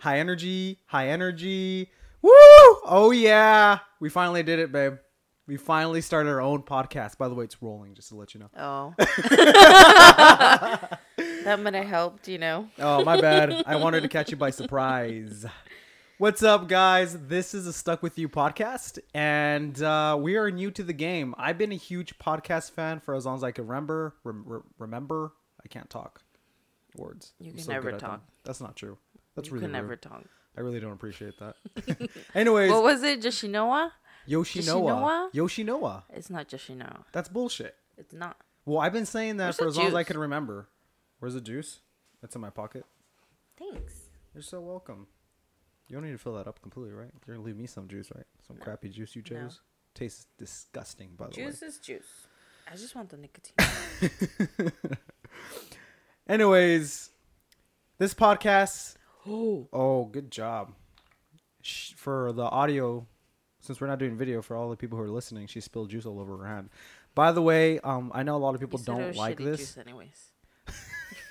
high energy, high energy. Woo! Oh yeah, we finally did it, babe. We finally started our own podcast. By the way, it's rolling, just to let you know. Oh. that might have helped, you know. Oh, my bad. I wanted to catch you by surprise. What's up, guys? This is a Stuck With You podcast, and uh, we are new to the game. I've been a huge podcast fan for as long as I can remember. Rem- re- remember? I can't talk words. You I'm can so never good at them. talk. That's not true. That's you really can never talk. I really don't appreciate that. Anyways, What was it? Yoshinoa? Yoshinoa. Yoshinoa? Yoshinoa. It's not Yoshinoa. That's bullshit. It's not. Well, I've been saying that Where's for as long as I can remember. Where's the juice? That's in my pocket. Thanks. You're so welcome. You don't need to fill that up completely, right? You're gonna leave me some juice, right? Some crappy juice you No. chose. Tastes disgusting, by the way. Juice is juice. I just want the nicotine. Anyways, this podcast. Oh. Oh, good job. For the audio, since we're not doing video, for all the people who are listening, she spilled juice all over her hand. By the way, um, I know a lot of people You don't like this. Juice anyways.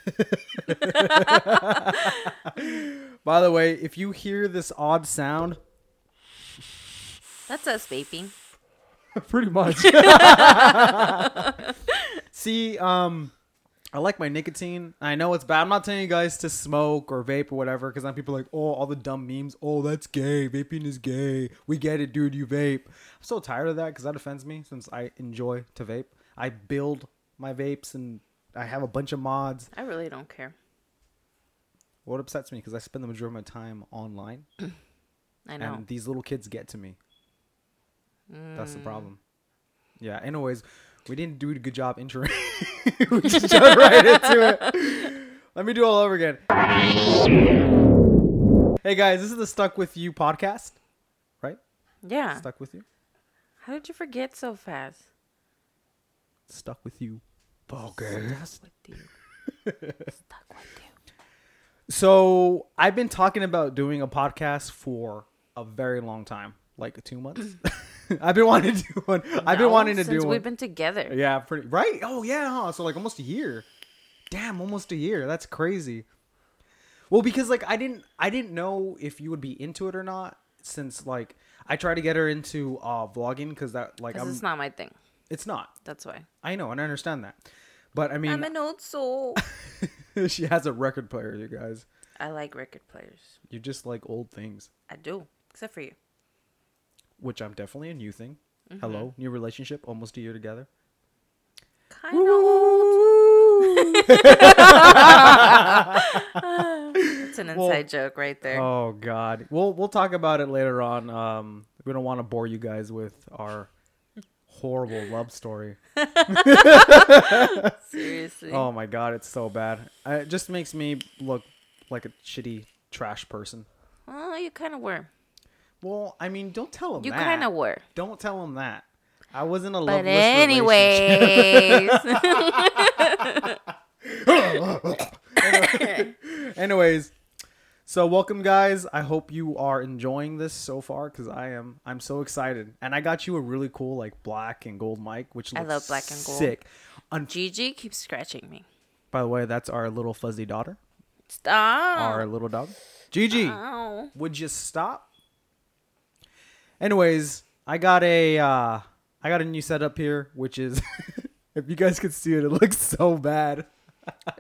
By the way, if you hear this odd sound, That's us vaping. pretty much. See, um, I like my nicotine. I know it's bad. I'm not telling you guys to smoke or vape or whatever, because then people are like, oh, all the dumb memes. Oh, that's gay. Vaping is gay. We get it, dude. You vape. I'm so tired of that because that offends me. Since I enjoy to vape, I build my vapes and I have a bunch of mods. I really don't care. What upsets me because I spend the majority of my time online, I know. and these little kids get to me. That's Mm. the problem. Yeah. Anyways, we didn't do a good job introing. we just jumped right into it. Let me do it all over again. Hey guys, this is the Stuck with You podcast, right? yeah. Stuck with you. How did you forget so fast? Stuck with you. Podcast. Stuck with you. Stuck with you. So I've been talking about doing a podcast for a very long time, like two months. I've been wanting to do one. I've been No, wanting to since do we've been together. Yeah, pretty right. Oh yeah, huh? so like almost a year. Damn, almost a year. That's crazy. Well, because like I didn't I didn't know if you would be into it or not since like I tried to get her into uh vlogging cuz that like Because I'm it's not my thing. it's not. That's why. I know and I understand that. But I mean I'm an old soul. she has a record player, you guys. I like record players. You just like old things, I do. Except for you. Which I'm definitely a new thing. Mm-hmm. Hello, new relationship, almost a year together. Kind of. It's an inside joke right there. Oh God, we'll we'll talk about it later on. Um, we don't want to bore you guys with our horrible love story. Seriously. Oh my God, it's so bad. It just makes me look like a shitty trash person. Well, you kind of were. Well, I mean, don't tell him You kind of were. Don't tell him that. I wasn't a But anyways. Anyways, so welcome guys. I hope you are enjoying this so far because I am. I'm so excited, and I got you a really cool like black and gold mic, which I love black and gold. Sick. Un- Gigi keeps scratching me. By the way, that's our little fuzzy daughter, Stop. our little dog, Gigi. Ow. Would you stop? Anyways, I got a uh I got a new setup here, which is if you guys could see it, it looks so bad.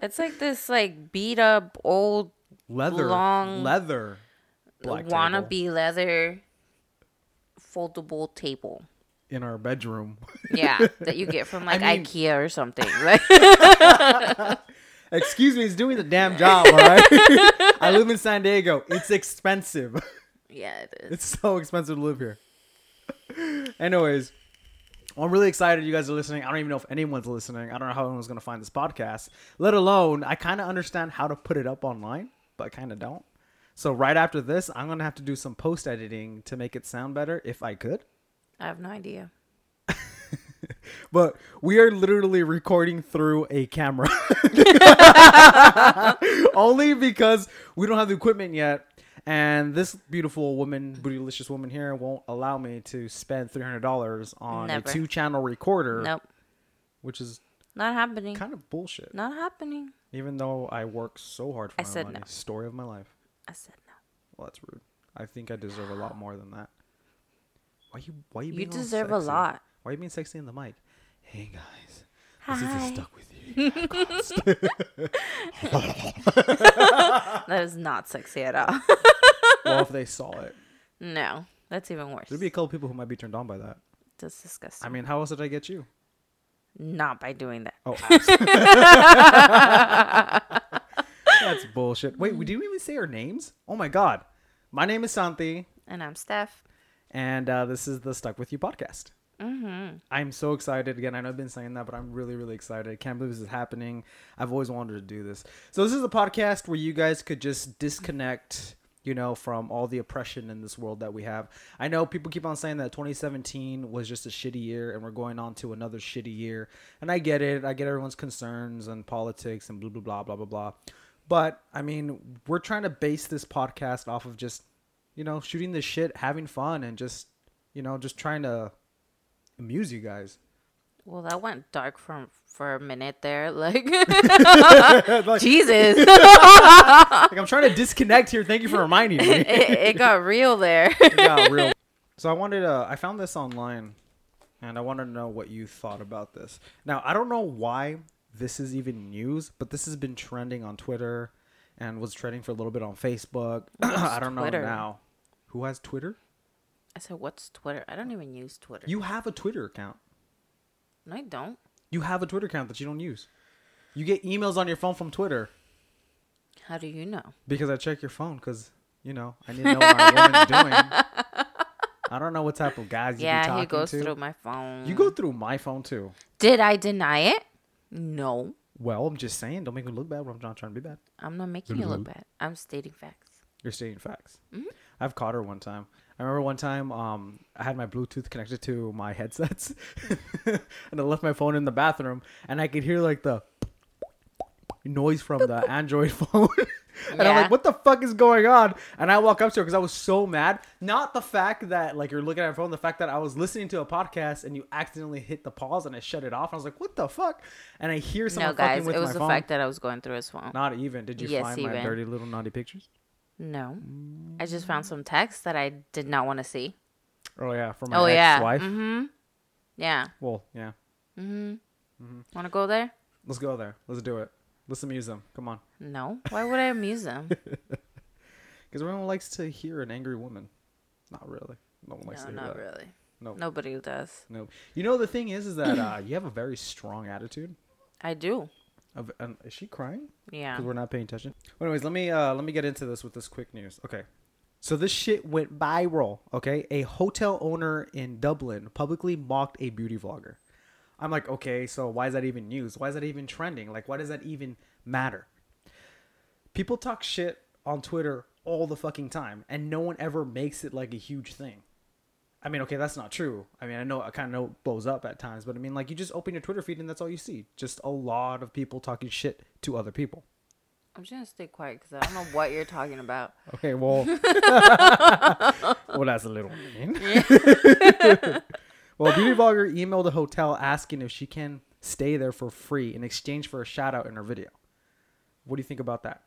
It's like this like beat up old Leather, Long leather, black table wannabe leather foldable table. in our bedroom. Yeah, that you get from like mean- IKEA or something. Like Excuse me, it's doing the damn job, all right? I live in San Diego. It's expensive. Yeah, it is. It's so expensive to live here. Anyways, I'm really excited you guys are listening. I don't even know if anyone's listening. I don't know how anyone's going to find this podcast, let alone I kind of understand how to put it up online, but I kind of don't. So right after this, I'm going to have to do some post editing to make it sound better if I could. I have no idea. But we are literally recording through a camera. Only because we don't have the equipment yet. And this beautiful woman, bootylicious woman here, won't allow me to spend three hundred dollars on Never. a two-channel recorder, Nope. which is Not happening. kind of bullshit. Not happening. Even though I work so hard for I my said money. no. Story of my life. I said no. Well, that's rude. I think I deserve a lot more than that. Why you? Why you? You deserve a lot. Why are you being sexy in the mic? Hey guys, Hi. this is stuck with. That is not sexy at all. well, if they saw it, no, that's even worse. there'd be a couple people who might be turned on by that. That's disgusting. I mean, how else did I get you? not by doing that. Oh, that's bullshit. Wait, we didn't even say our names. Oh my god, my name is Santi, And I'm Steph. and uh, this is the Stuck with You podcast. Mm-hmm. I'm so excited. Again, I know I've been saying that, but I'm really, really excited. Can't believe this is happening. I've always wanted to do this. So this is a podcast where you guys could just disconnect, you know, from all the oppression in this world that we have. I know people keep on saying that 2017 was just a shitty year and we're going on to another shitty year. And I get it. I get everyone's concerns and politics and blah blah blah blah blah blah. But I mean, we're trying to base this podcast off of just, you know, shooting the shit, having fun and just, you know, just trying to amuse you guys. Well, that went dark for for a minute there. Like, like, Jesus, like, I'm trying to disconnect here. Thank you for reminding me. it, it got real there. yeah, real. So I wanted to. I found this online, and I wanted to know what you thought about this. Now I don't know why this is even news, but this has been trending on Twitter, and was trending for a little bit on Facebook. I don't Twitter? know now. Who has Twitter? I said, "What's Twitter? I don't even use Twitter. You have a Twitter account. No, I don't. You have a Twitter account that you don't use. You get emails on your phone from Twitter How do you know? because I check your phone because you know I need to know what my woman's doing. I don't know what type of guys you be Yeah, he goes to. through my phone. You go through my phone too. Did I deny it? No, Well, I'm just saying, don't make me look bad when I'm not trying to be bad. I'm not making you look bad. I'm stating facts. You're stating facts. Mm-hmm. I've caught her one time. I remember one time um, I had my Bluetooth connected to my headsets, and I left my phone in the bathroom, and I could hear like the noise from the Android phone. and I'm like, "What the fuck is going on?" And I walk up to her because I was so mad. Not the fact that like you're looking at your phone, the fact that I was listening to a podcast and you accidentally hit the pause and I shut it off. I was like, "What the fuck?" And I hear someone No, guys, fucking with it was the phone. fact that I was going through his phone. Not even. Did you Yes, find my dirty little naughty pictures? No, I just found some text that I did not want to see. Oh yeah, from my Oh ex-wife. Mm-hmm. Yeah. Well, yeah. Mm-hmm. Want to go there? Let's go there. Let's do it. Let's amuse them. Come on. No. Why would I amuse them? Because everyone likes to hear an angry woman. Not really. No one likes no, to hear not that. really. No. Nobody does. No. You know the thing is, is that uh, you have a very strong attitude. I do. Of, and is she crying? Yeah. Because we're not paying attention. Well, anyways, let me uh, let me get into this with this quick news. Okay. So this shit went viral. Okay, a hotel owner in Dublin publicly mocked a beauty vlogger. I'm like, okay, so why is that even news? Why is that even trending? Like, why does that even matter? People talk shit on Twitter all the fucking time, and no one ever makes it like a huge thing. I mean, okay, that's not true. I mean, I know I kind of know it blows up at times, but I mean, like, you just open your Twitter feed and that's all you see. Just a lot of people talking shit to other people. I'm just gonna stay quiet because I don't know what you're talking about. Okay, well, well, that's a little mean. well, a beauty vlogger emailed a hotel asking if she can stay there for free in exchange for a shout out in her video. What do you think about that?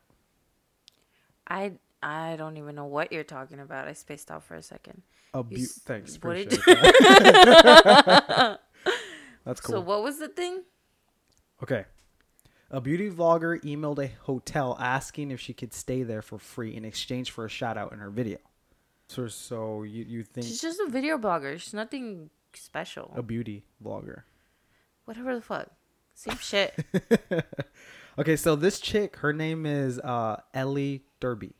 I I don't even know what you're talking about. I spaced out for a second. A You thanks, what did appreciate that. That's cool. So what was the thing? Okay. A beauty vlogger emailed a hotel asking if she could stay there for free in exchange for a shout out in her video. So, so you, you think She's just a video blogger. She's nothing special. a beauty vlogger? Whatever the fuck. Same shit. Okay, so this chick, her name is uh, Ellie Darby.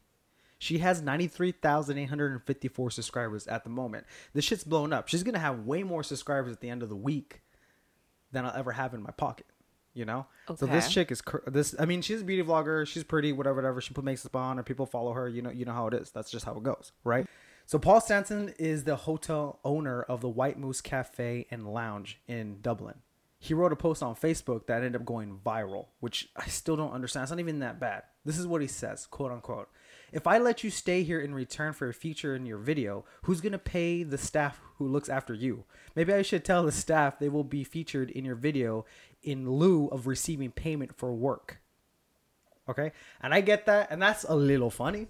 She has 93,854 subscribers at the moment. This shit's blown up. She's going to have way more subscribers at the end of the week than I'll ever have in my pocket. You know? okay. So this chick is cur- this I mean, she's a beauty vlogger, she's pretty, whatever whatever. She put makeup on or people follow her, you know, you know how it is. That's just how it goes, right? So Paul Stenson is the hotel owner of the White Moose Cafe and Lounge in Dublin. He wrote a post on Facebook that ended up going viral, which I still don't understand. It's not even that bad. This is what he says, quote unquote. If I let you stay here in return for a feature in your video, who's going to pay the staff who looks after you? Maybe I should tell the staff they will be featured in your video in lieu of receiving payment for work. Okay? And I get that, and that's a little funny.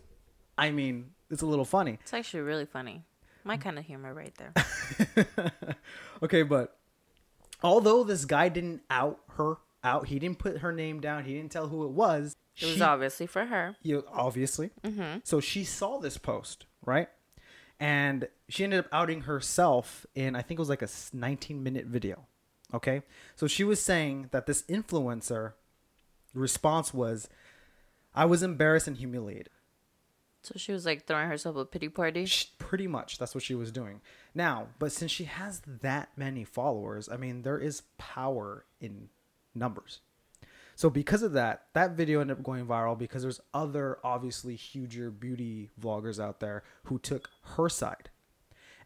I mean, it's a little funny. It's actually really funny. My kind of humor right there. okay, but although this guy didn't out her out, he didn't put her name down, he didn't tell who it was. It was she- obviously for her. you obviously. Mm-hmm. So she saw this post, right? And she ended up outing herself in I think it was like a 19 minute video. Okay? So she was saying that this influencer response was I was embarrassed and humiliated. So she was like throwing herself a pity party. Sh- Pretty much that's what she was doing. Now, but since she has that many followers, I mean there is power in numbers. So because of that, that video ended up going viral because there's other obviously huger beauty vloggers out there who took her side.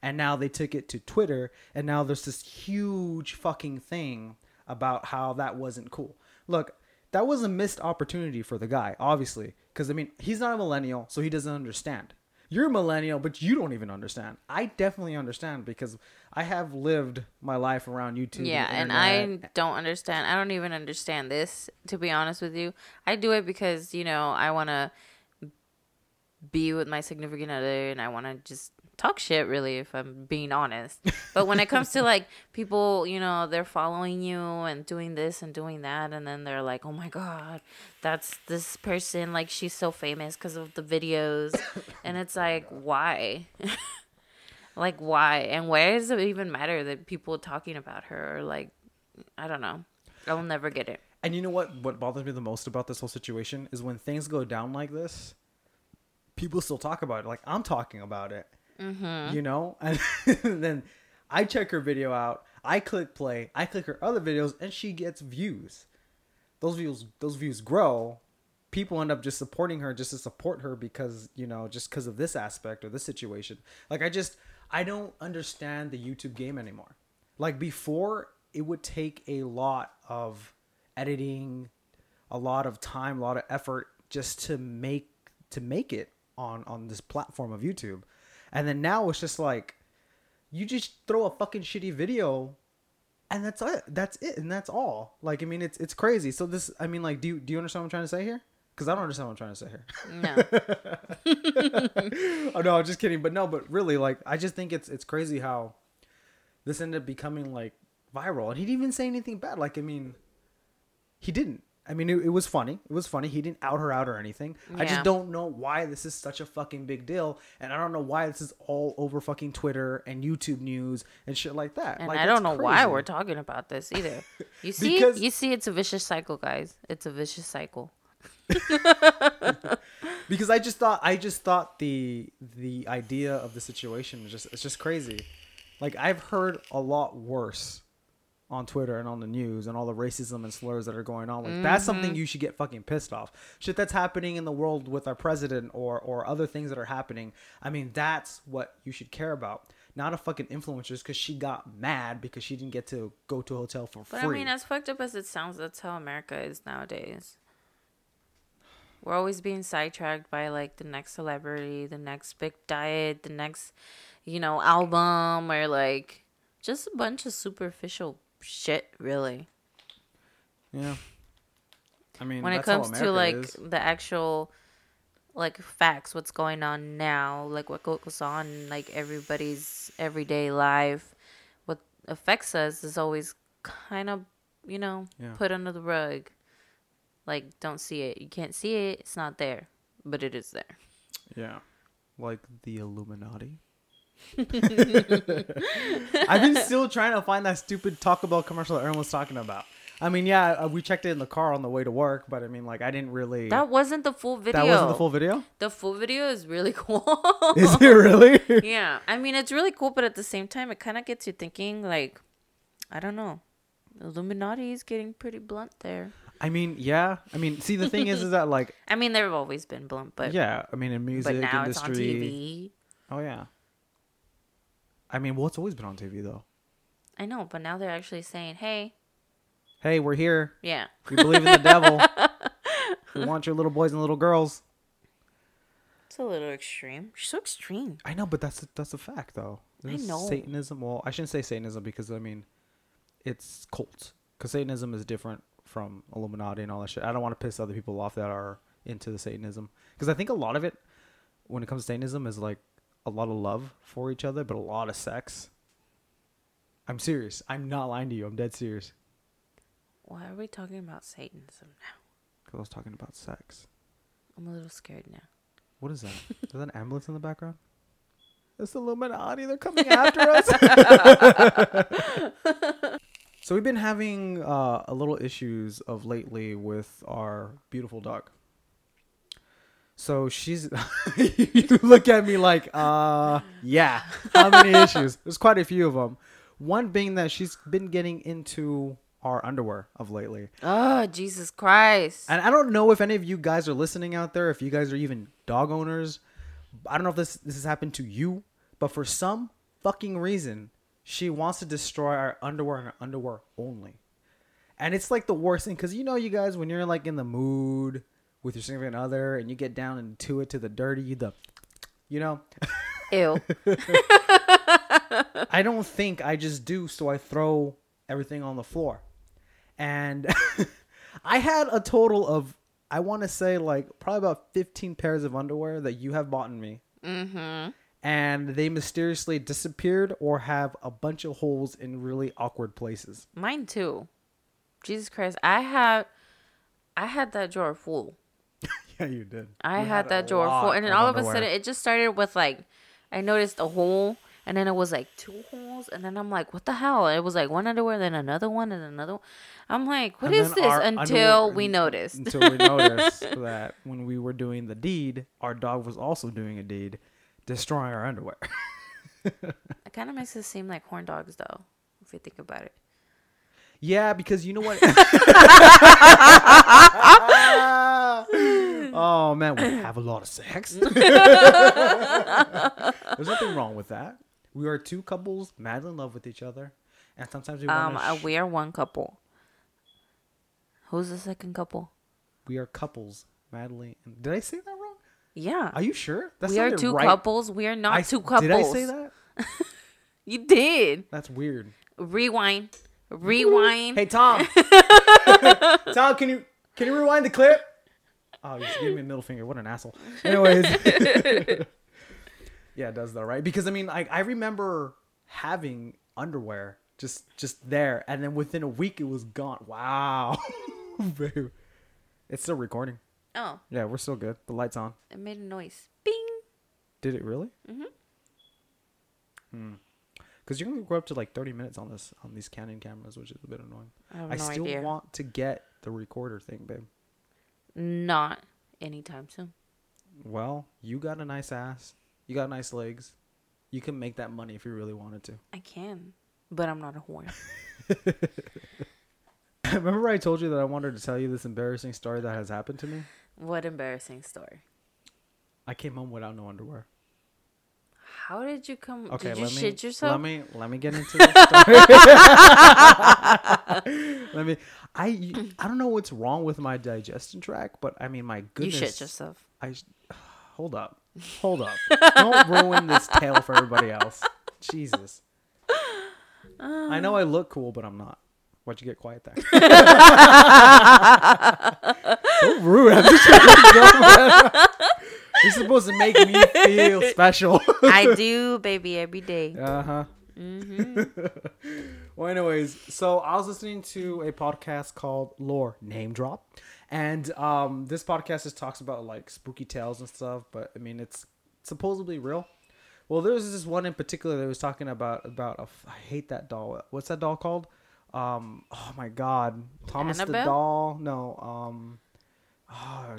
And now they took it to Twitter and now there's this huge fucking thing about how that wasn't cool. Look, that was a missed opportunity for the guy, obviously, cuz I mean, he's not a millennial, so he doesn't understand. You're a millennial, but you don't even understand. I definitely understand because I have lived my life around YouTube. Yeah, the and I don't understand. I don't even understand this, to be honest with you. I do it because, you know, I want to be with my significant other and I want to just talk shit, really, if I'm being honest. But when it comes to like people, you know, they're following you and doing this and doing that, and then they're like, oh my God, that's this person, like, she's so famous because of the videos. and it's like, why? like why and why does it even matter that people are talking about her or like i don't know i'll never get it And you know what? What bothers me the most about this whole situation is when things go down like this, people still talk about it. Like I'm talking about it. Mm-hmm. You know, and then I check her video out. I click play. I click her other videos, and she gets views. Those views, those views grow. People end up just supporting her just to support her because you know just because of this aspect or this situation. Like I just I don't understand the YouTube game anymore. Like before, it would take a lot of editing, a lot of time, a lot of effort just to make to make it on on this platform of YouTube. And then now it's just like you just throw a fucking shitty video and that's it. That's it and that's all. Like I mean it's it's crazy. So this I mean like do you do you understand what I'm trying to say here? Cuz I don't understand what I'm trying to say here. no oh no, I'm just kidding. But no, but really, like, I just think it's it's crazy how this ended up becoming like viral, and he didn't even say anything bad. Like, I mean, he didn't. I mean, it, it was funny. It was funny. He didn't out her out or anything. I just don't know why this is such a fucking big deal, and I don't know why this is all over fucking Twitter and YouTube news and shit like that. and Like, i don't know why we're talking about this either you see Because- you see it's a vicious cycle guys it's a vicious cycle because I just thought I just thought the the idea of the situation is just it's just crazy. Like I've heard a lot worse on Twitter and on the news and all the racism and slurs that are going on. Like that's something mm-hmm. you should get fucking pissed off. Shit that's happening in the world with our president or or other things that are happening. I mean that's what you should care about. Not a fucking influencers because she got mad because she didn't get to go to a hotel for but free. i mean as fucked up as it sounds that's how america is nowadays we're always being sidetracked by like the next celebrity the next big diet the next you know album or like just a bunch of superficial shit really yeah. I mean when it comes to like is. the actual like facts what's going on now like what goes on like everybody's everyday life what affects us is always kind of you know Yeah. put under the rug like don't see it you can't see it it's not there but it is there Yeah. Like the Illuminati. I've been still trying to find that stupid Taco Bell commercial that everyone was talking about. I mean, yeah, uh, we checked it in the car on the way to work, but I mean, like, I didn't really. that wasn't the full video That wasn't the full video? the full video is really cool Is it really? yeah i mean it's really cool but at the same time it kind of gets you thinking like i don't know illuminati is getting pretty blunt there I mean, yeah. I mean, see, the thing is, is that, like, i mean they've always been blunt but yeah, I mean, in music but now industry. it's on tv Oh, yeah. I mean, well, it's always been on TV, though. i know but now they're actually saying hey Hey, we're here. yeah We believe in the devil. We want your little boys and little girls. it's a little extreme You're so extreme I know, but that's a, that's a fact, though. I know. Satanism. Well, I shouldn't say Satanism because I mean, it's cults. Because Satanism is different from Illuminati and all that shit. I don't want to piss other people off that are into the Satanism because I think a lot of it when it comes to Satanism is like a lot of love for each other, but a lot of sex. I'm serious. I'm not lying to you. I'm dead serious. Why are we talking about Satanism now? Because I was talking about sex. I'm a little scared now. What is that? is that an ambulance in the background? It's the Illuminati. They're coming after us. so we've been having uh, a little issues of lately with our beautiful dog. So she's. you look at me like, uh, yeah. How many issues? There's quite a few of them. One being that she's been getting into our underwear of lately. Oh, Jesus Christ. And I don't know if any of you guys are listening out there, if you guys are even dog owners. I don't know if this this has happened to you, but for some fucking reason, she wants to destroy our underwear and our underwear only. And it's like the worst thing because you know, you guys, when you're like in the mood with your significant other and you get down into it to the dirty, the, you know, Ew. I don't think I just do, so I throw everything on the floor. And I had a total of, I want to say, like probably about 15 pairs of underwear that you have bought in me. mm-hmm. And they mysteriously disappeared or have a bunch of holes in really awkward places. Mine too. Jesus Christ. I have, I had that drawer full. Yeah, you did. I You had, that drawer full. And then of all of a sudden it just started with like I noticed a hole and then it was like two holes and then I'm like, what the hell? It was like one underwear, then another one and another one. I'm like, what And is this? Until we noticed. Until we noticed that when we were doing the deed, our dog was also doing a deed, destroying our underwear. It kind of makes it seem like horn dogs though, if you think about it. Yeah, because you know what? Oh man, we have a lot of sex. There's nothing wrong with that. We are two couples madly in love with each other, and sometimes we Um, uh, we are one couple. Who's the second couple? we are couples madly. Did I say that wrong? Yeah. Are you sure? That we are two right. couples. We are not I- two couples. Did I say that? You did. That's weird. Rewind. Rewind. Hey Tom. Tom, can you can you rewind the clip? Oh, just gave me a middle finger. What an asshole. Anyways. yeah, it does though, right? Because I mean, I I remember having underwear just just there, and then within a week it was gone. Wow. Babe. It's still recording. Oh, Yeah, we're still good. The light's on. it made a noise. Bing. Did it really? Mm-hmm. Hmm. Because you're gonna go up to like 30 minutes on this on these Canon cameras, which is a bit annoying. I have I no still idea. want to get the recorder thing, babe. Not anytime soon. Well, you got a nice ass. You got nice legs. You can make that money if you really wanted to. I can, but I'm not a whore. Remember I told you that I wanted to tell you this embarrassing story that has happened to me? what embarrassing story. I came home without no underwear. How did you come? Okay, did you let me shit yourself? let me let me get into this story. let me I I don't know what's wrong with my digestion tract, but I mean my goodness, you shit yourself. I hold up, hold up. Don't ruin this tale for everybody else. Jesus. Um. I know I look cool, but I'm not. Why'd you get quiet there? so rude. I'm just trying to go, You're supposed to make me feel special. I do, baby, every day. Uh huh. well, anyways, so I was listening to a podcast called Lore Name Drop, and um, this podcast just talks about like spooky tales and stuff. But I mean, it's supposedly real. Well, there was this one in particular that was talking about about a I hate that doll. What's that doll called? Um, oh my god, Thomas the doll. No, um, oh,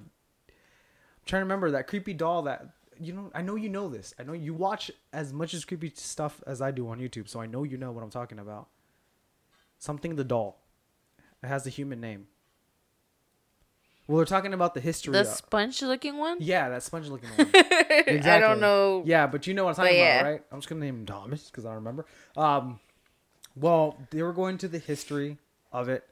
trying to remember that creepy doll that you know. I know you know this. I know you watch as much as creepy stuff as I do on YouTube, so I know you know what I'm talking about. Something the doll. It has a human name. Well, we're talking about the history. The sponge looking one? yeah, that sponge looking one. I don't know. Yeah, but you know what I'm talking yeah. about, right? I'm just gonna name him Thomas because I remember. Um, well, they were going to the history of it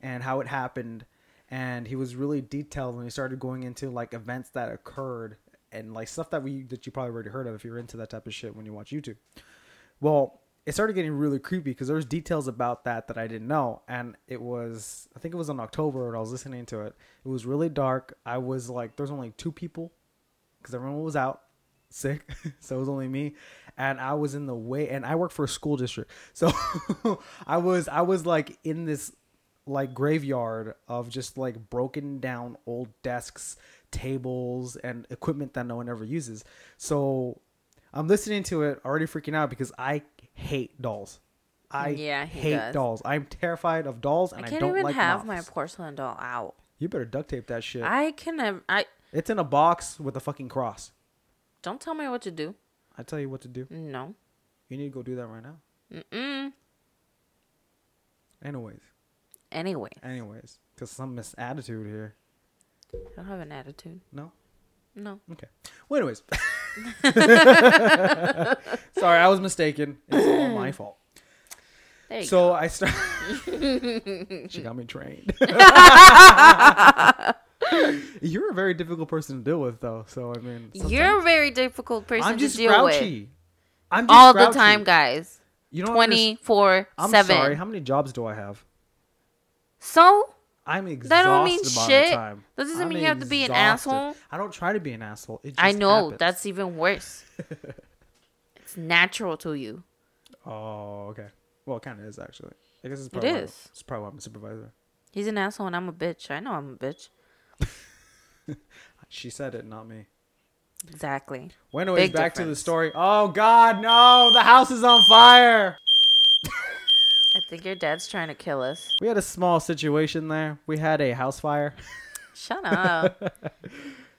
and how it happened, and he was really detailed when he started going into like events that occurred and like stuff that we that you probably already heard of if you're into that type of shit when you watch YouTube. Well, it started getting really creepy because there was details about that that I didn't know, and it was I think it was in October when I was listening to it. It was really dark. I was like, there's only two people because everyone was out. sick, so it was only me, and I was in the way, and I work for a school district, so I was I was like in this like graveyard of just like broken down old desks, tables, and equipment that no one ever uses. So I'm listening to it already freaking out because I hate dolls. I Yeah, hate does. dolls. I'm terrified of dolls, and I I, can't don't even like have my porcelain doll out. You better duct tape that shit. I can never. I It's in a box with a fucking cross. don't tell me what to do. I tell you what to do. No. You need to go do that right now. Mm-mm. Anyways, Anyway, anyways, because some misattitude here. I don't have an attitude. No. No. Okay. Well, anyways. Sorry, I was mistaken. It's all my fault. There you So I start. she got me trained. You're a very difficult person to deal with, though. So I mean, go. You're a very difficult person I'm just to deal with. grouchy. I'm just All the time, guys. You don't understand- 24 I'm 7. sorry. How many jobs do I have? So? I'm exhausted That don't mean shit. That doesn't I'm mean you have to be an exhausted. asshole. I don't try to be an asshole. It just I know. happens. That's even worse. it's natural to you. Oh, okay. Well, it kind of is actually. I guess it's It probably why- is. It's probably why I'm a supervisor. He's an asshole and I'm a bitch. I know I'm a bitch. She said it, not me. Exactly. Anyways, Big back to the story. Oh God, no! The house is on fire. I think your dad's trying to kill us. We had a small situation there. We had a house fire. Shut up.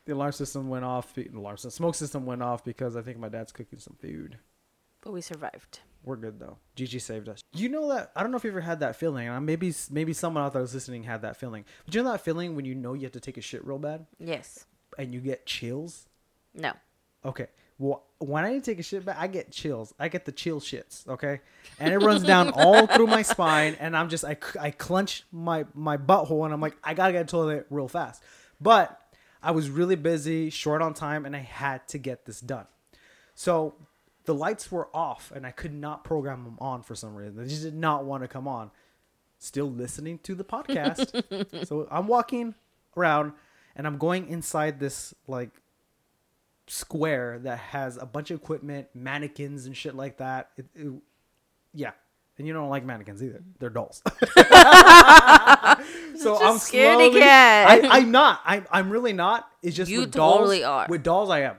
The alarm system went off. The alarm system, smoke system went off because I think my dad's cooking some food. but we survived. We're good though. Gigi saved us. You know that I don't know if you ever had that feeling. and Maybe maybe someone out there who's listening had that feeling. But you know that feeling when you know you have to take a shit real bad Yes. and you get chills. No. Okay. Well, when I need to take a shit back, I get chills. I get the chill shits. Okay, and it runs down all through my spine, and I'm just I, I clench my my butthole, and I'm like I gotta get to the toilet real fast. But I was really busy, short on time, and I had to get this done. So the lights were off, and I could not program them on for some reason. They just did not want to come on. Still listening to the podcast. so I'm walking around, and I'm going inside this like square that has a bunch of equipment, mannequins and shit like that. It, it- yeah. And you don't like mannequins either. Mm-hmm. They're dolls. so I'm slowly, cat. I, I'm not. I'm, I'm really not. It's just You with dolls. totally are. With dolls, I am.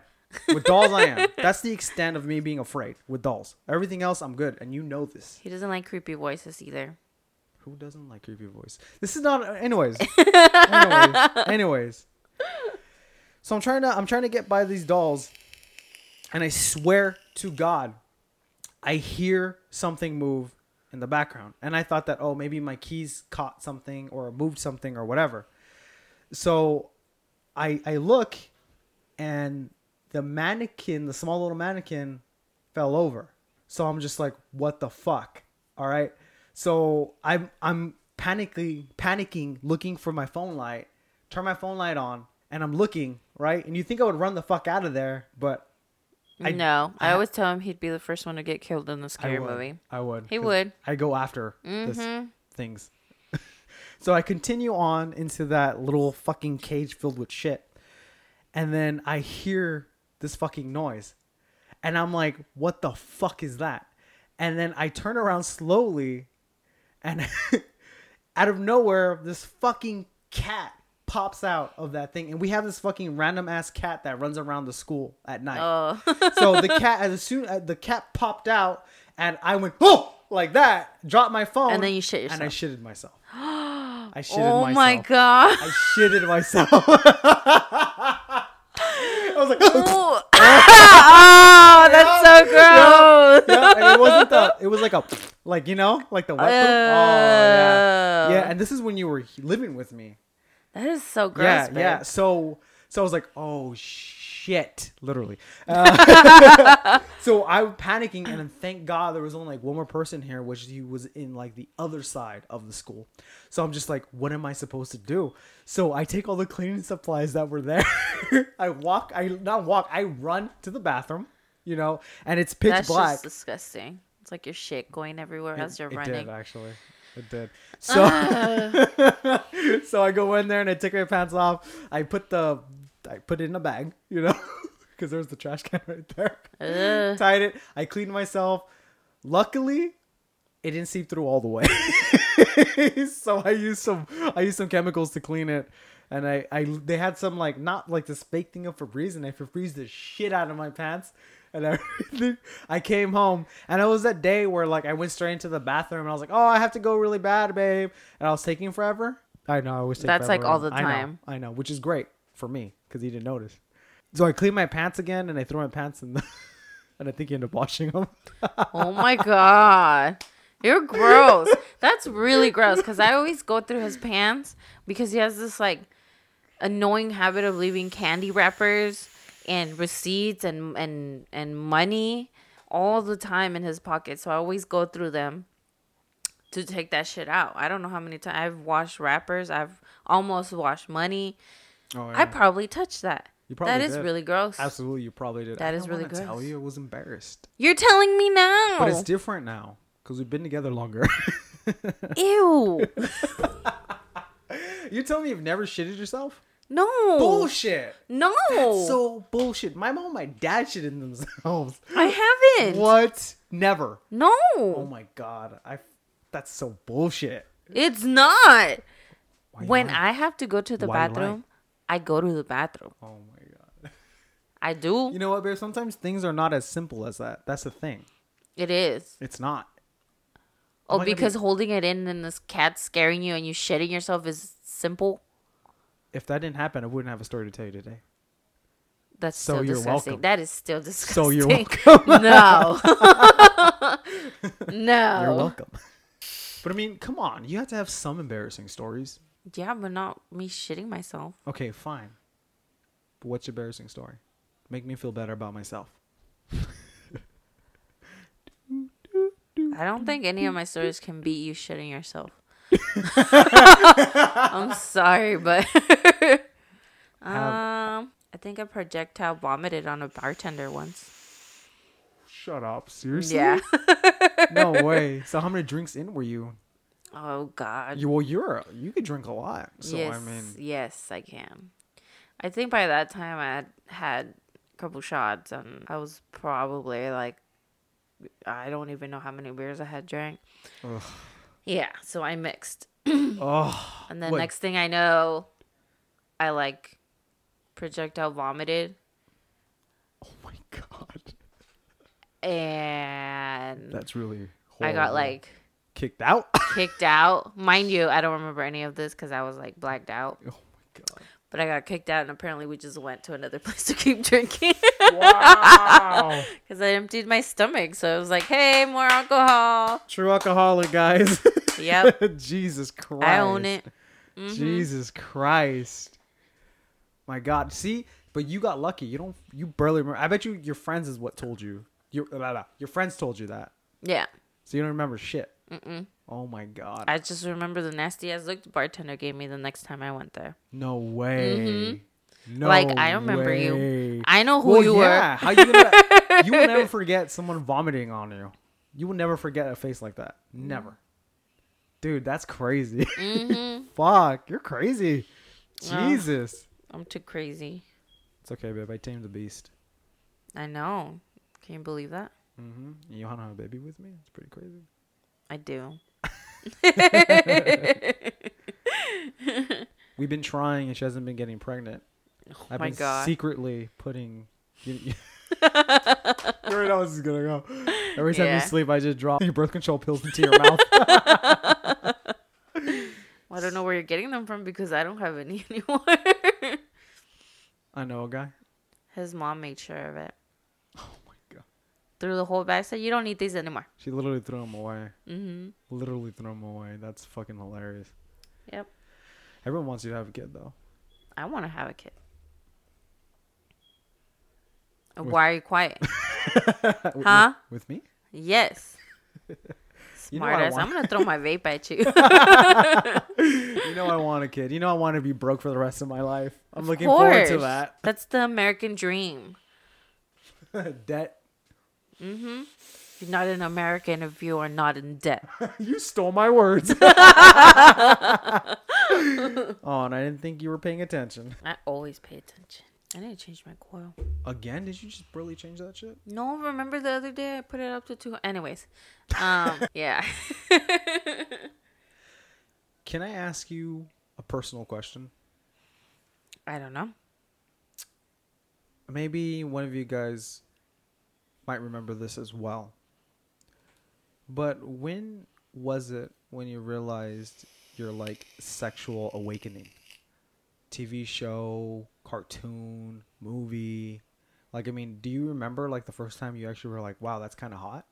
With dolls, I am. That's the extent of me being afraid with dolls. Everything else, I'm good, and you know this. He doesn't like creepy voices either. Who doesn't like creepy voice? This is not. Anyways. anyways. Anyways. So I'm trying to. I'm trying to get by these dolls, and I swear to God, I hear something move in the background, and I thought that oh maybe my keys caught something or moved something or whatever. So, I I look, and the mannequin, the small little mannequin, fell over. So I'm just like, what the fuck? All right. So I'm I'm panicking, panicking, looking for my phone light. Turn my phone light on, and I'm looking right. And you think I would run the fuck out of there, but I- no. I, I- always tell him he'd be the first one to get killed in the I scary would. movie. I would. He would. I go after this Mhm. things. so I continue on into that little fucking cage filled with shit, and then I hear this fucking noise, and I'm like, "What the fuck is that?" And then I turn around slowly, and out of nowhere, this fucking cat pops out of that thing, and we have this fucking random ass cat that runs around the school at night Oh. so the cat as soon as the cat popped out and I went oh like that, dropped my phone, And then you shit and I shitted myself. I shitted oh myself. Oh my god. I shitted myself. I was like, oh, that's so gross. yeah, and it wasn't the. It was like a, like you know, like the wet poop. Oh yeah, oh. yeah. And this is when you were living with me. That is so gross. yeah, babe. yeah. So, so I was like, oh shit, literally. Uh, so I'm panicking, and then thank God there was only like one more person here, which he was in like the other side of the school. So I'm just like, what am I supposed to do? So I take all the cleaning supplies that were there. I walk, I not walk, I run to the bathroom, you know, and it's pitch That's black. disgusting. It's like your shit going everywhere as you're it running. did actually. It did. So, ah. so I go in there and I take my pants off. I put the, I put it in a bag, you know, because there's the trash can right there. Ugh. Tied it. I cleaned myself. Luckily, it didn't seep through all the way. so I used some I used some chemicals to clean it. And I, I they had some like not like this fake thing of Febreze and I Febreze the shit out of my pants and everything. I came home and it was that day where like I went straight into the bathroom and I was like, Oh, I have to go really bad, babe. And I was taking forever. I know, I was taking That's, like, all the I know, time. I know, which is great for me because he didn't notice. So I cleaned my pants again and I threw my pants in the and I think he ended up washing them. Oh my god. You're gross. That's really gross because I always go through his pants because he has this like annoying habit of leaving candy wrappers and receipts and and and money all the time in his pocket. So I always go through them to take that shit out. I don't know how many times I've washed wrappers. I've almost washed money. Oh, I probably touched that. You probably that is did. really gross. Absolutely, you probably did. That I is really wanna Tell you, I was embarrassed, You're telling me now. but it's different now because we've been together longer. Ew. you tell me you've never shitted yourself? No. Bullshit. No. That's so bullshit. My mom and my dad shit in themselves. I haven't. What? Never. No. Oh my god. I. That's so bullshit. It's not. Why When lying? I have to go to the Why bathroom, I go to the bathroom. Oh my god. I do. You know what, babe? Sometimes things are not as simple as that. That's the thing. it is. It's not. Oh, I gonna be- because holding it in and this cat scaring you and you shitting yourself is simple. If that didn't happen, I wouldn't have a story to tell you today. That's So still you're disgusting. welcome. That is still disgusting. So you're welcome. no. no. You're welcome. But I mean, come on. You have to have some embarrassing stories. Yeah, but not me shitting myself. Okay, fine. But what's your embarrassing story? Make me feel better about myself. I don't think any of my stories can beat you shitting yourself. I'm sorry, but um, I think a projectile vomited on a bartender once. Shut up. Seriously? Yeah. no way. So how many drinks in were you? oh God. You well, you're you could drink a lot. So yes. I mean, yes, I can. I think by that time I had had a couple shots, and I was probably like, I don't even know how many beers I had drank. Ugh. Yeah, so I mixed. oh, And then What? next thing I know, I like projectile vomited oh my god, and that's really. I got like kicked out. kicked out. Mind you, I don't remember any of this because I was like blacked out. oh. But I got kicked out, and apparently we just went to another place to keep drinking Wow. because I emptied my stomach. So I was like, hey, more alcohol. True alcoholic, guys. Yep, Jesus Christ. I own it. Mhm. Jesus Christ. My God. See, but you got lucky. You don't. You barely remember. I bet you your friends is what told you. Your your friends told you that, Yeah. so you don't remember shit. Mm-mm. Oh my God. I just remember the nasty ass look the bartender gave me the next time I went there. no way. No. Mm-hmm. Like, I remember you. I know who Well, you yeah. How you gonna? you will never forget someone vomiting on you. You will never forget a face like that. Never. Dude, that's crazy. Mm-hmm. Fuck, you're crazy. Well. Jesus. I'm too crazy. It's okay, babe. I tamed the beast. I know. Can you believe that? Mm-hmm. You want to have a baby with me? It's pretty crazy. I do. We've been trying, and she hasn't been getting pregnant. Oh I've my been god. secretly putting. You, you, know this is gonna go. Every time Yeah. you sleep, I just drop your birth control pills into your mouth. I don't know where you're getting them from because I don't have any anymore. I know a guy. His mom made sure of it. Threw the whole bag. Said, "You don't need these anymore." She literally threw them away. Mm-hmm. Literally threw them away. That's fucking hilarious. Yep. Everyone wants you to have a kid, though. I want to have a kid. With- Why are you quiet? With- Huh? With, with me? yes. You know Smart I ass. I'm gonna throw my vape at you. You know I want a kid. You know I want to be broke for the rest of my life. I'm Of looking forward to that. That's the American dream. Debt. Mm-hmm. You're not an American if you are not in debt. you stole my words. oh, and I didn't think you were paying attention. I always pay attention. I need to change my coil. Again? Did you just really change that shit? No, remember the other day I put it up to two. Anyways, um, yeah. Can I ask you a personal question? I don't know. Maybe one of you guys might remember this as well. But when was it when you realized your like sexual awakening? TV show, cartoon, movie. Like I mean, do you remember like the first time you actually were like, "Wow, that's kind of hot"?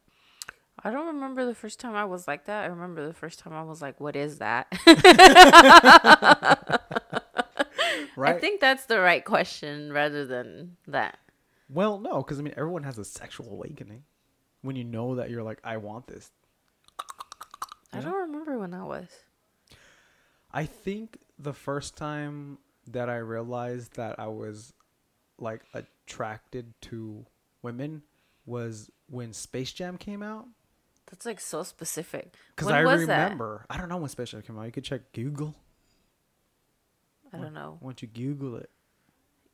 I don't remember the first time I was like that. I remember the first time I was like, "What is that?" Right? I think that's the right question rather than that. Well, no, because I mean, everyone has a sexual awakening when you know that you're like, "I want this." I Yeah. don't remember when that was. I think the first time that I realized that I was like attracted to women was when Space Jam came out. That's like so specific. Because I was that? remember, I don't know when Space Jam came out. You could check Google. I don't know. Why don't you Google it?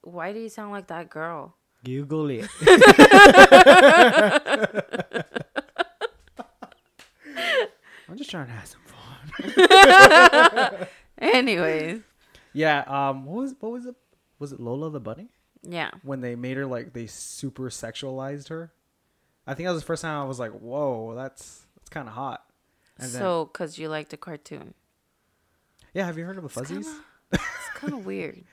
Why do you sound like that girl? Google it. I'm just trying to have some fun. Anyways, Yeah. Um. What was what was it? Was it Lola the bunny? yeah. when they made her like they super sexualized her. I think that was the first time I was like, "Whoa, that's that's kind of hot." And then, so, cause you like the cartoon, yeah, have you heard of the Fuzzies? it's kind of weird.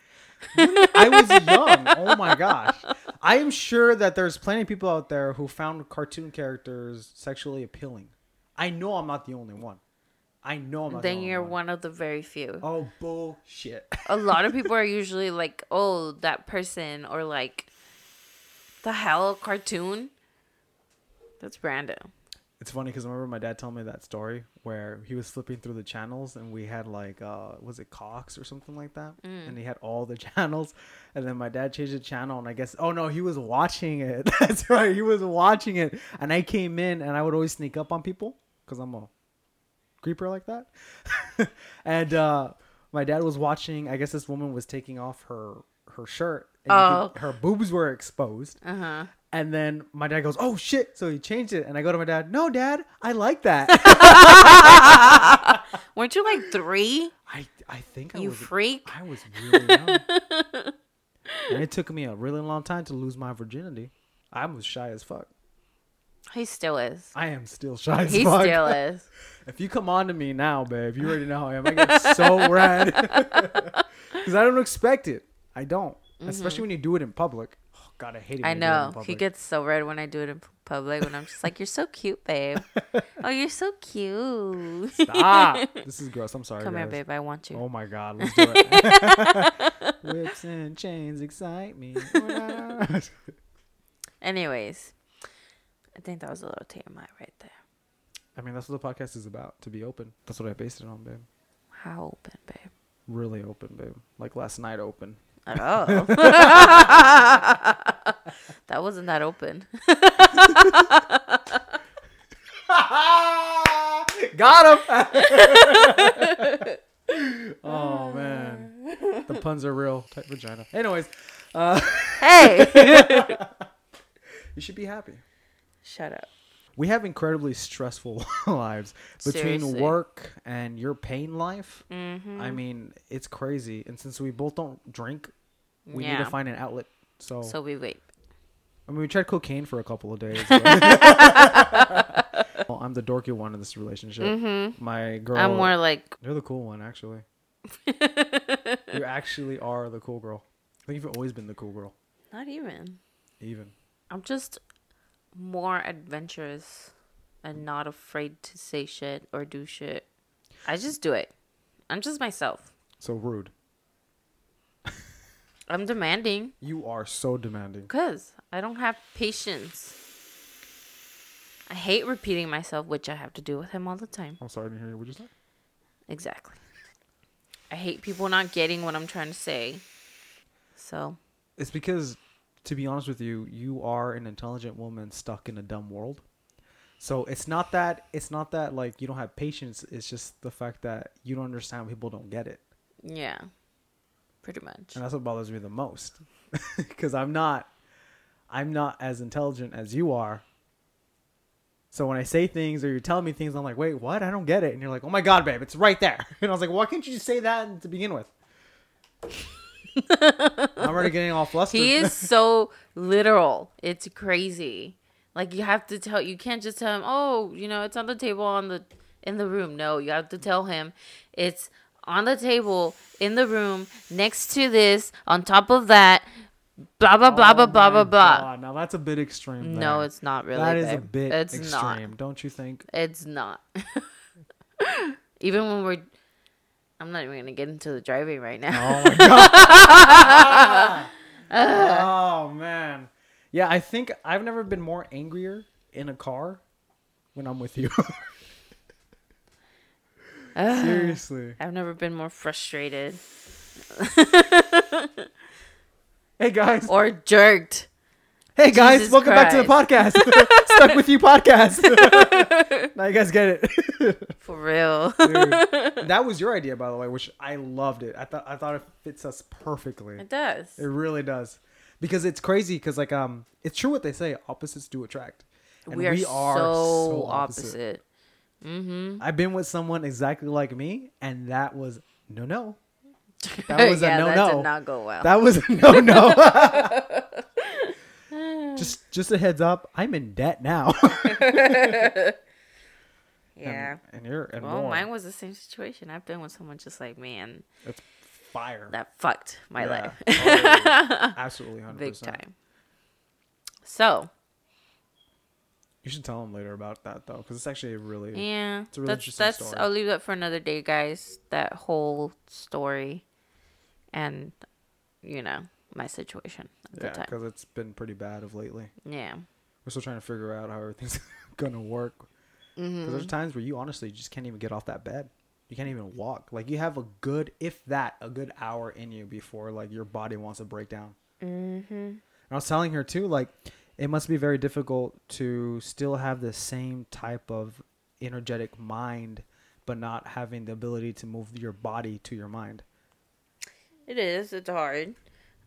I was young. Oh my gosh, I am sure that there's plenty of people out there who found cartoon characters sexually appealing. I know I'm not the only one. I know I'm not. the Then only you're one. one of the very few. Oh bullshit! A lot of people are usually like, "Oh, that person," or like, "The hell cartoon." That's Brando. It's funny because I remember my dad telling me that story where he was flipping through the channels and we had like uh was it Cox or something like that, and he had all the channels, and then my dad changed the channel and I guess oh no he was watching it. That's right, he was watching it, and I came in and I would always sneak up on people because I'm a creeper like that, and uh my dad was watching. I guess this woman was taking off her her shirt. And Oh. could- her boobs were exposed. Uh huh. And then my dad goes, "Oh shit!" So he changed it, and I go to my dad, "No, dad, I like that." Weren't you like three? I I think I You was freak. I was really young, and it took me a really long time to lose my virginity. I was shy as fuck. He still is. I am still shy as He fuck. He still is. If you come on to me now, babe, you already know how I am. I get so red because I don't expect it. I don't, mm-hmm. especially when you do it in public. God, I hate it. I know. He gets so red when I do it in public when I'm just like, You're so cute, babe. oh, you're so cute. Stop. this is gross. I'm sorry. Come here, babe. I want you. Oh my god, let's do it. Whips and chains excite me. Anyways, I think that was a little TMI right there. I mean, that's what the podcast is about. To be open. That's what I based it on, babe. How open, babe? Really open, babe. Like last night, open. Oh. That wasn't that open. Got him. oh man, the puns are real. Tight vagina. Anyways, uh, Hey! you should be happy. Shut up. We have incredibly stressful lives between Seriously. work and your pain life. Mm-hmm. I mean, it's crazy. And since we both don't drink, we need to find an outlet. So, So we wait. I mean, we tried cocaine for a couple of days. but- well, I'm the dorky one in this relationship. Mm-hmm. My girl, I'm more like, you're the cool one, actually. you actually are the cool girl. I think you've always been the cool girl, not even. even. I'm just more adventurous and not afraid to say shit or do shit. I just do it. I'm just myself. So rude. I'm demanding You are so demanding. because I don't have patience. I hate repeating myself, which I have to do with him all the time. I'm sorry to hear you. what you said. Exactly. I hate people not getting what I'm trying to say. So, It's because, to be honest with you, you are an intelligent woman stuck in a dumb world. So it's not that it's not that like you don't have patience. It's just the fact that you don't understand people don't get it. yeah. Pretty much. and that's what bothers me the most because i'm not i'm not as intelligent as you are so when i say things or you're telling me things i'm like wait what i don't get it and you're like oh my god babe it's right there and i was like why can't you just say that to begin with i'm already getting all flustered He is so literal. It's crazy. Like you have to tell you can't just tell him, "Oh, you know, it's on the table on the in the room." No, you have to tell him it's on the table in the room next to this, on top of that, blah blah blah blah Oh blah blah blah. God, now that's a bit extreme No, it's not really. that is a bit It's extreme not. don't you think It's not. even when we're I'm not even gonna get into the driving right now. Oh my god. oh man. Yeah, I think I've never been more angrier in a car when I'm with you. Seriously. I've never been more frustrated Hey guys. or jerked. Hey guys, Jesus welcome back to the podcast. Stuck with you podcast. now you guys get it. For real. Dude, that was your idea by the way, which I loved it. I thought I thought it fits us perfectly. it does. It really does. Because it's crazy because like um it's true what they say, opposites do attract. And we are, so, opposite. Mm-hmm. I've been with someone exactly like me, and that was no no. That was yeah, a no that no. did not go well. That was a no no. just just a heads up, I'm in debt now. yeah. and, and you're and Well, more. mine was the same situation. I've been with someone just like me, and It's fire. that fucked my Yeah. life Oh. Absolutely, hundred big time. So You should tell them later about that though, because it's actually a really yeah, It's a really that's interesting that's. story. I'll leave that for another day, guys. That whole story, and you know my situation at yeah, the time. because it's been pretty bad of lately. Yeah. We're still trying to figure out how everything's gonna work. Because Mm-hmm. there's times where you honestly just can't even get off that bed. You can't even walk. Like you have a good, if that, a good hour in you before like your body wants to break down. Mm-hmm. And I was telling her too, like it must be very difficult to still have the same type of energetic mind, but not having the ability to move your body to your mind. It is. It's hard.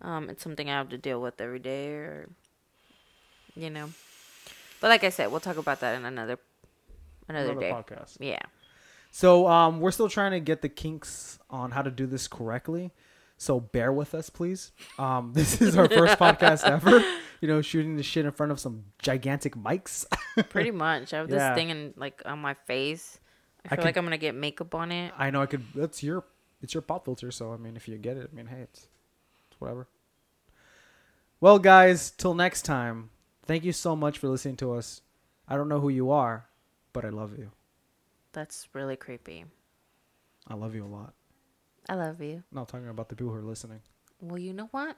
Um, it's something I have to deal with every day, or you know. But like I said, we'll talk about that in another another, Another day. podcast. Yeah. So um, we're still trying to get the kinks on how to do this correctly. So bear with us, please. Um, this is our first podcast ever. You know, shooting the shit in front of some gigantic mics. Pretty much. I have Yeah. this thing in like on my face. I I feel could- like I'm gonna get makeup on it. I know I could. That's your. It's your pop filter. So I mean, if you get it, I mean, hey, it's, it's whatever. Well, guys, till next time. Thank you so much for listening to us. I don't know who you are, but I love you. That's really creepy. I love you a lot. I love you. I'm not talking about the people who are listening. Well, you know what?